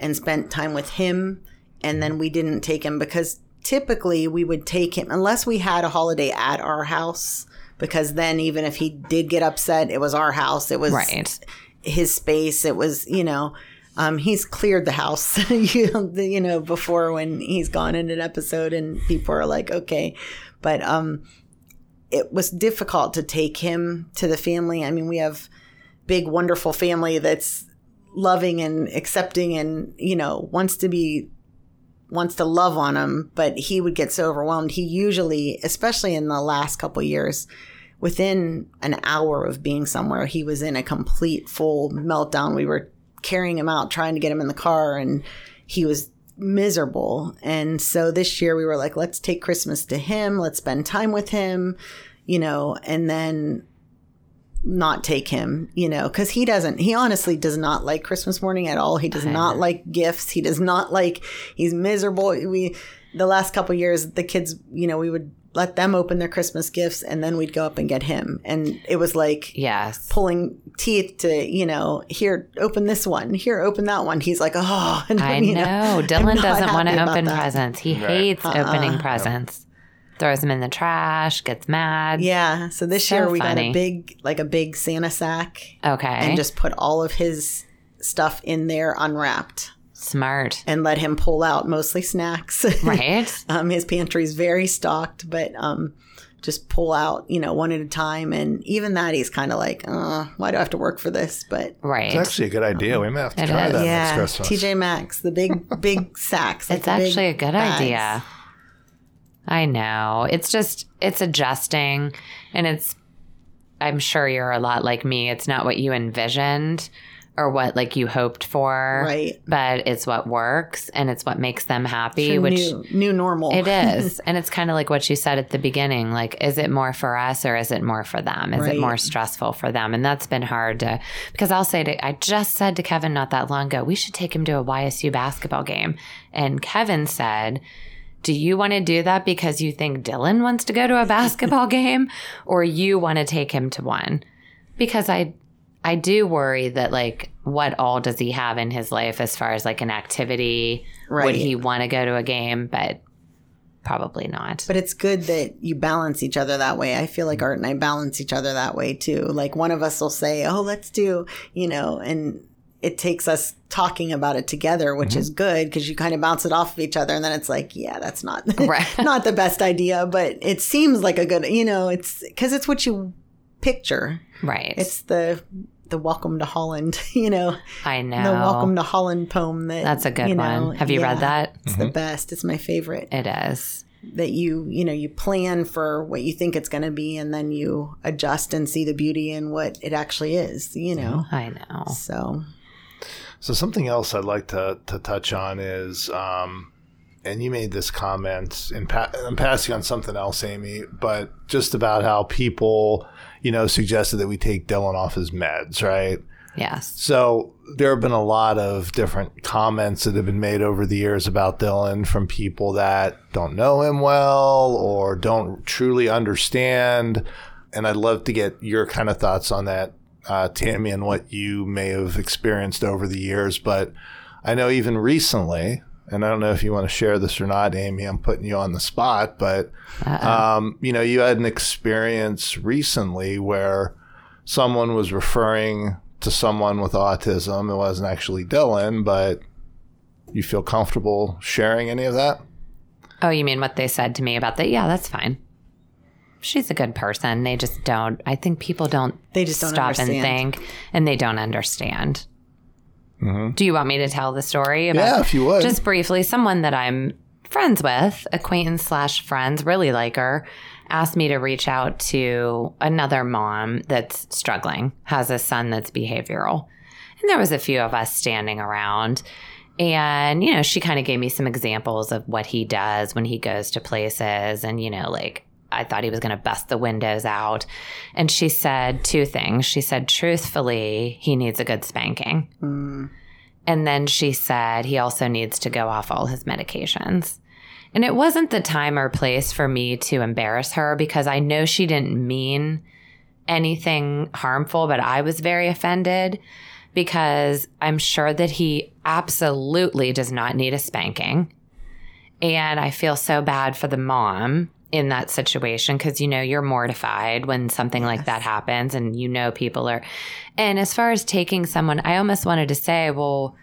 and spent time with him, and then we didn't take him because typically we would take him unless we had a holiday at our house. Because then, even if he did get upset, it was our house. It was Right. his space. It was, you know, um, he's cleared the house, you, know, you know, before when he's gone in an episode and people are like, okay. But um, it was difficult to take him to the family. I mean, we have big, wonderful family that's loving and accepting and, you know, wants to be wants to love on him, but he would get so overwhelmed. He usually, especially in the last couple years, within an hour of being somewhere, he was in a complete full meltdown. We were carrying him out, trying to get him in the car, and he was miserable. And so this year we were like, let's take Christmas to him, let's spend time with him, you know, and then not take him, you know, because he doesn't, he honestly does not like Christmas morning at all. He does not like gifts. He does not like, he's miserable. We, the last couple years, the kids, you know, we would let them open their Christmas gifts and then we'd go up and get him. And it was like, Yes. pulling teeth to you know here open this one here open that one he's like oh and, I you know. Dylan doesn't want to open that. Uh-uh. presents. He hates uh-uh. opening presents. Throws them in the trash, gets mad. yeah so this So year we got a big like a big santa sack Okay. and just put all of his stuff in there unwrapped Smart. and let him pull out mostly snacks Right? um, his pantry's very stocked but um just pull out you know one at a time and even that he's kind of like uh, why do i have to work for this but Right. It's actually a good idea. We may have to It try is. that yeah, next Christmas. TJ Maxx, the big big sacks. like It's actually a good bags. idea. I know. It's just it's adjusting and it's I'm sure you're a lot like me. It's not what you envisioned or what like you hoped for. Right. But it's what works and it's what makes them happy, which new new normal. it is. and it's kind of like what you said at the beginning. Like, is it more for us or is it more for them? Is Right. it more stressful for them? And that's been hard to, because I'll say to, I just said to Kevin not that long ago, we should take him to a YSU basketball game. And Kevin said, do you want to do that because you think Dylan wants to go to a basketball game or you want to take him to one? Because I, I do worry that like what all does he have in his life as far as like an activity? Would he want to go to a game? But probably not. But it's good that you balance each other that way. I feel like Art and I balance each other that way too. Like one of us will say, "Oh, let's do," you know, and it takes us talking about it together, which Mm-hmm. is good because you kind of bounce it off of each other, and then it's like, yeah, that's not Right. not the best idea, but it seems like a good, you know, it's because it's what you picture. right. It's the the Welcome to Holland, you know, I know. the Welcome to Holland poem. That That's a good you know, one. Have you read that? It's the best. It's my favorite. It is. that you you know you plan for what you think it's going to be and then you adjust and see the beauty in what it actually is you know I know. so So something else I'd like to, to touch on is, um, and you made this comment in pa- I'm passing on something else, Amy, but just about how people, you know, suggested that we take Dylan off his meds, right? Yes. So there have been a lot of different comments that have been made over the years about Dylan from people that don't know him well or don't truly understand. And I'd love to get your kind of thoughts on that, uh, Tammy, and what you may have experienced over the years. But I know even recently, and I don't know if you want to share this or not, Amy, I'm putting you on the spot, but um, you know, you had an experience recently where someone was referring to someone with autism. It wasn't actually Dylan, but you feel comfortable sharing any of that? Oh, you mean what they said to me about that? Yeah, that's fine. She's a good person. They just don't. I think people don't. They just don't stop and think, and they don't understand. Mm-hmm. Do you want me to tell the story? About, Yeah, if you would. Just briefly, someone that I'm friends with, acquaintance slash friends, really like her, asked me to reach out to another mom that's struggling, has a son that's behavioral. And there was a few of us standing around. And, you know, she kind of gave me some examples of what he does when he goes to places and, you know, like I thought he was going to bust the windows out. And she said two things. She said, truthfully, he needs a good spanking. Mm. And then she said he also needs to go off all his medications. And it wasn't the time or place for me to embarrass her because I know she didn't mean anything harmful, but I was very offended because I'm sure that he absolutely does not need a spanking. And I feel so bad for the mom in that situation because you know you're mortified when something like that happens and you know people are and as far as taking someone i almost wanted to say well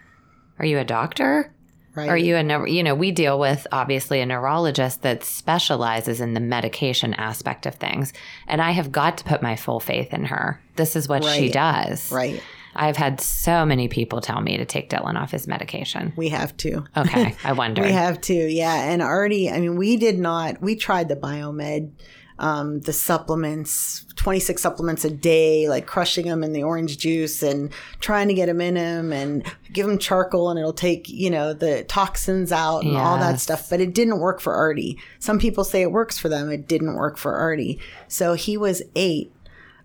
are you a doctor? Right. are you a you know we deal with obviously a neurologist that specializes in the medication aspect of things and i have got to put my full faith in her. This is what she does. Right. I've had so many people tell me to take dylan off his medication We have to. okay i wonder We have to, yeah. And already, I mean, we did not, we tried the biomed, um, the supplements, 26 supplements a day, like crushing them in the orange juice and trying to get them in him and give him charcoal and it'll take, you know, the toxins out and all that stuff. But it didn't work for Artie. Some people say it works for them. It didn't work for Artie. So he was eight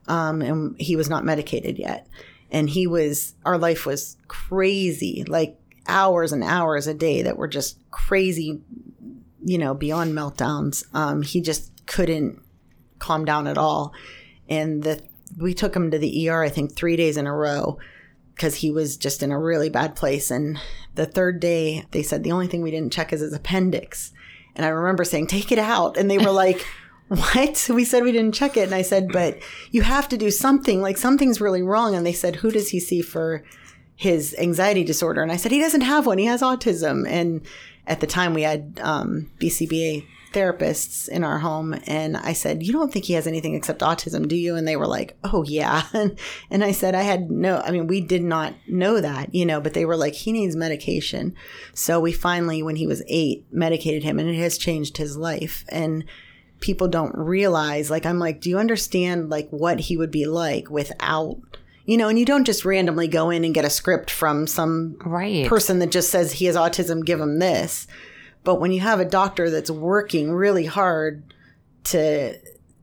um, and he was not medicated yet. And he was, our life was crazy, like hours and hours a day that were just crazy, you know, beyond meltdowns. Um, he just couldn't calm down at all. And the, we took him to the ER, I think, three days in a row because he was just in a really bad place. And the third day, they said the only thing we didn't check is his appendix. And I remember saying, take it out. And they were like, what? We said we didn't check it. And I said, but you have to do something. Like something's really wrong. And they said, who does he see for his anxiety disorder? And I said, he doesn't have one. He has autism. And at the time, we had um, BCBA therapists in our home. And I said, you don't think he has anything except autism, do you? And they were like, oh, yeah. And, and I said, I had no, I mean, we did not know that, you know, but they were like, he needs medication. So we finally, when he was eight, medicated him and it has changed his life. And people don't realize like i'm like do you understand like what he would be like without you know and you don't just randomly go in and get a script from some right. person that just says he has autism give him this. But when you have a doctor that's working really hard to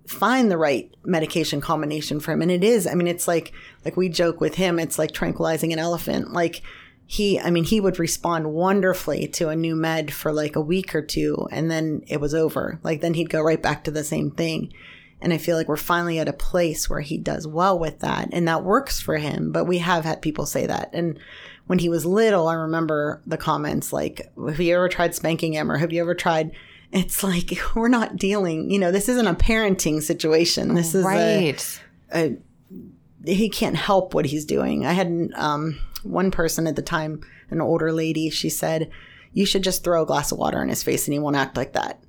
find the right medication combination for him and it is i mean it's like like we joke with him it's like tranquilizing an elephant like he i mean he would respond wonderfully to a new med for like a week or two and then it was over. Like then he'd go right back to the same thing. And i feel like we're finally at a place where he does well with that and that works for him. But we have had people say that. And when he was little i remember the comments like have you ever tried spanking him or have you ever tried it's like we're not dealing you know this isn't a parenting situation. This is a, right. a he can't help what he's doing. I had um, one person at the time, an older lady, she said, You should just throw a glass of water in his face and he won't act like that.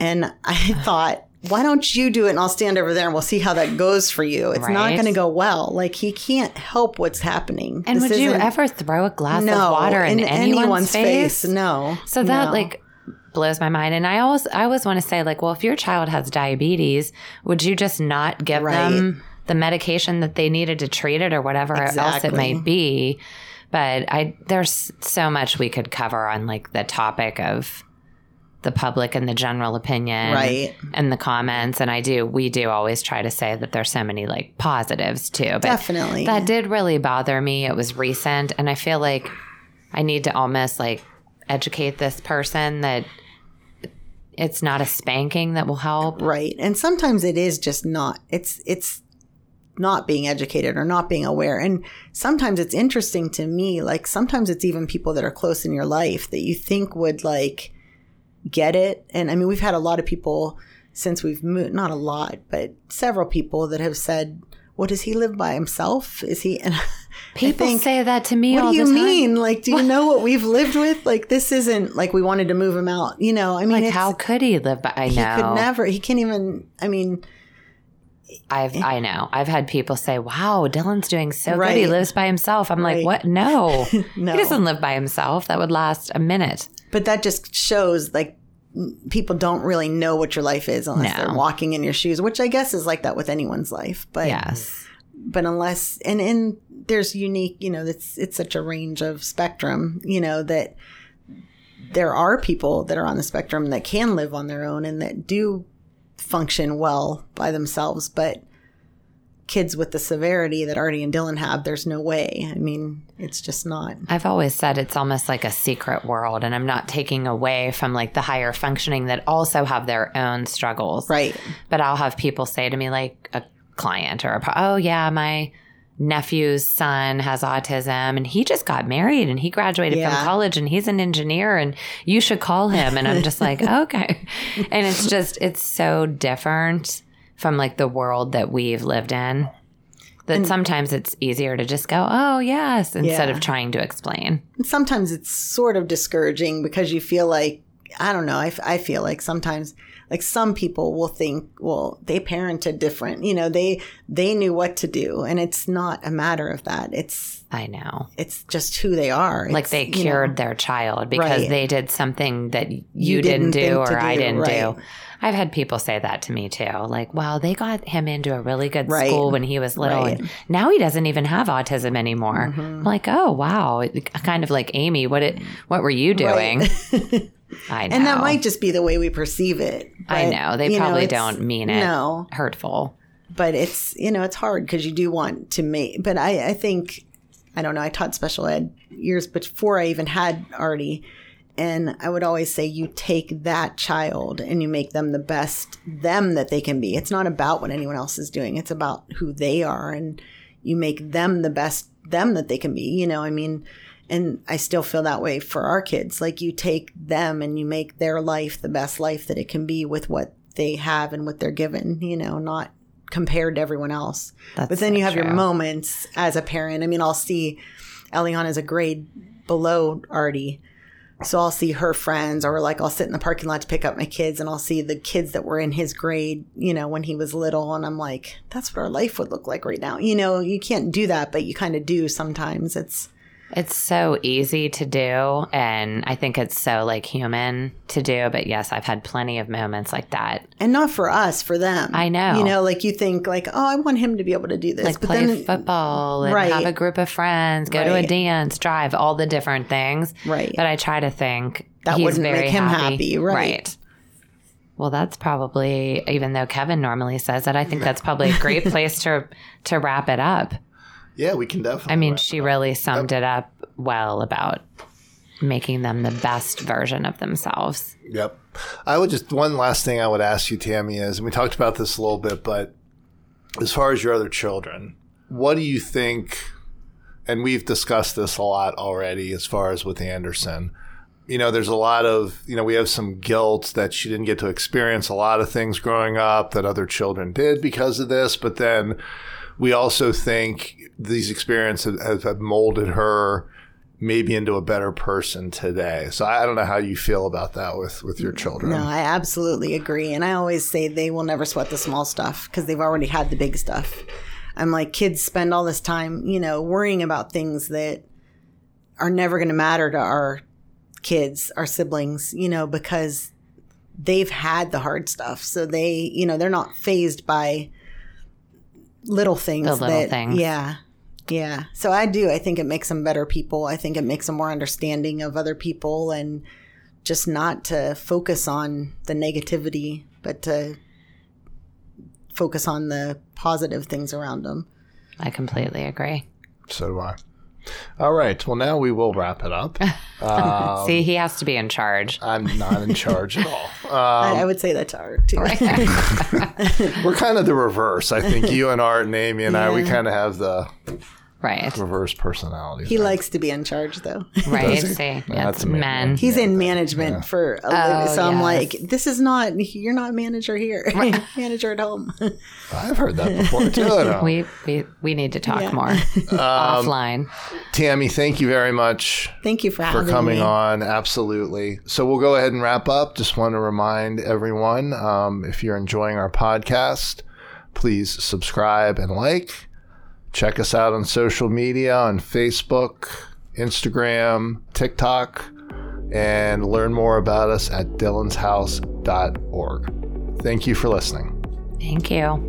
And I thought, why don't you do it and I'll stand over there and we'll see how that goes for you. It's not going to go well. Like he can't help what's happening. and This would you ever throw a glass no, of water in, anyone's, face? No. So that No. like blows my mind. And I always I always want to say like, well, if your child has diabetes, would you just not give Right. them the medication that they needed to treat it or whatever else it Exactly. might be? But I there's so much we could cover on like the topic of the public and the general opinion Right. and the comments and I do we do always try to say that there's so many like positives too but Definitely. that did really bother me it was recent and I feel like I need to almost like educate this person that it's not a spanking that will help. Right. And sometimes it is just not. It's it's not being educated or not being aware. And sometimes it's interesting to me, like sometimes it's even people that are close in your life that you think would like get it. And I mean, we've had a lot of people since we've moved, not a lot, but several people that have said, what does he live by himself? Is he and People think, say that to me what do you mean? Like, do you know what we've lived with? Like, this isn't like we wanted to move him out. You know, I mean, Like how could he live by I he know. could never. He can't even. I mean, I've eh. I know. I've had people say, "Wow, Dylan's doing so good. He lives by himself." I'm Right. like, "What? No. No. He doesn't live by himself. That would last a minute." but that just shows like people don't really know what your life is unless No. they're walking in your shoes, which I guess is like that with anyone's life. But Yes. but unless and and there's unique, you know, it's it's such a range of spectrum, you know, that there are people that are on the spectrum that can live on their own and that do function well by themselves, but kids with the severity that Artie and Dylan have, there's no way. I mean, it's just not. I've always said it's almost like a secret world, and I'm not taking away from like the higher functioning that also have their own struggles. Right. But I'll have people say to me, like a client or a, oh, yeah, my nephew's son has autism and he just got married and he graduated Yeah. from college and he's an engineer and you should call him. And I'm just like, okay. And it's just, it's so different from like the world that we've lived in that sometimes it's easier to just go, oh, yes, instead Yeah. of trying to explain. And sometimes it's sort of discouraging because you feel like I don't know. I, f- I feel like sometimes like some people will think, well, they parented different. You know, they they knew what to do, and it's not a matter of that. It's I know. it's just who they are. Like It's, they you know, cured their child because Right. they did something that you, didn't didn't, do or to I didn't right. do. I've had people say that to me too. Like, wow, they got him into a really good Right. school when he was little. Mm-hmm. and now he doesn't even have autism anymore. I'm like, oh wow, It- kind of like Amy. What it? What were you doing? I know. and that might just be the way we perceive it. I know they probably it's- don't mean it. No, hurtful. but it's you know it's hard because you do want to make but i i think i don't know i taught special ed years before i even had artie and i would always say you take that child and you make them the best them that they can be it's not about what anyone else is doing it's about who they are and you make them the best them that they can be you know i mean and i still feel that way for our kids. Like you take them and you make their life the best life that it can be with what they have and what they're given you know not compared to everyone else. That's but then you have your moments as a parent. I mean i'll see eliana is a grade below artie so I'll see her friends, or like I'll sit in the parking lot to pick up my kids, and I'll see the kids that were in his grade, you know, when he was little, and I'm like, that's what our life would look like right now. You know, you can't do that, but you kind of do sometimes. It's It's so easy to do, and I think it's so like human to do. But yes, I've had plenty of moments like that. and not for us, for them. I know. You know, like you think like, oh, I want him to be able to do this, like but play then football and Right. have a group of friends, go to a dance, drive, all the different things. Right. But I try to think That he's wouldn't very make him happy. happy, right. Well, that's probably even though Kevin normally says it, I think that's probably a great place to to wrap it up. Yeah, we can definitely. I mean, she really summed it up well about making them the best version of themselves. Yep. I would just one last thing I would ask you, Tammy, is and we talked about this a little bit, but as far as your other children, what do you think? And we've discussed this a lot already, as far as with Anderson. You know, there's a lot of you know we have some guilt that she didn't get to experience a lot of things growing up that other children did because of this, but then we also think these experiences have, have molded her maybe into a better person today. So I don't know how you feel about that with with your children. No, I absolutely agree. And I always say they will never sweat the small stuff because they've already had the big stuff. I'm like, kids spend all this time, you know, worrying about things that are never going to matter to our kids, our siblings, you know, because they've had the hard stuff. So they, you know, they're not phased by little things. The little that, things. Yeah. Yeah. So I do. I think it makes them better people. I think it makes them more understanding of other people and just not to focus on the negativity, but to focus on the positive things around them. I completely agree. So do I. All right. Well, now we will wrap it up. Um, See, he has to be in charge. I'm not in charge at all. I, Um, I would say that to Art too. we're kind of the reverse. I think you and Art and Amy and I, we kind of have the right. reverse personalities. He likes to be in charge though. Right. Does he? See, That's it's men. He's in management for a living. So I'm yes. like, this is not, you're not manager here, manager at home. I've heard that before too. We, we we need to talk Yeah. more Um, offline. Tammy, thank you very much Thank you for for coming me. on. Absolutely. So we'll go ahead and wrap up. Just want to remind everyone um, if you're enjoying our podcast, please subscribe and like. Check us out on social media on Facebook, Instagram, TikTok. and learn more about us at dylanshouse.org. Thank you for listening. Thank you.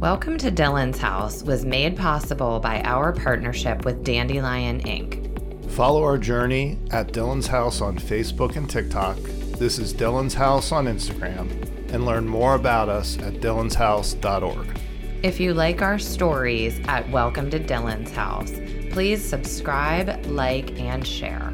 Welcome to Dylan's House was made possible by our partnership with Dandelion Inc. Follow our journey at Dylan's House on Facebook and TikTok. This is Dylan's House on Instagram, and learn more about us at dylanshouse.org. If you like our stories at Welcome to Dylan's House, please subscribe, like, and share.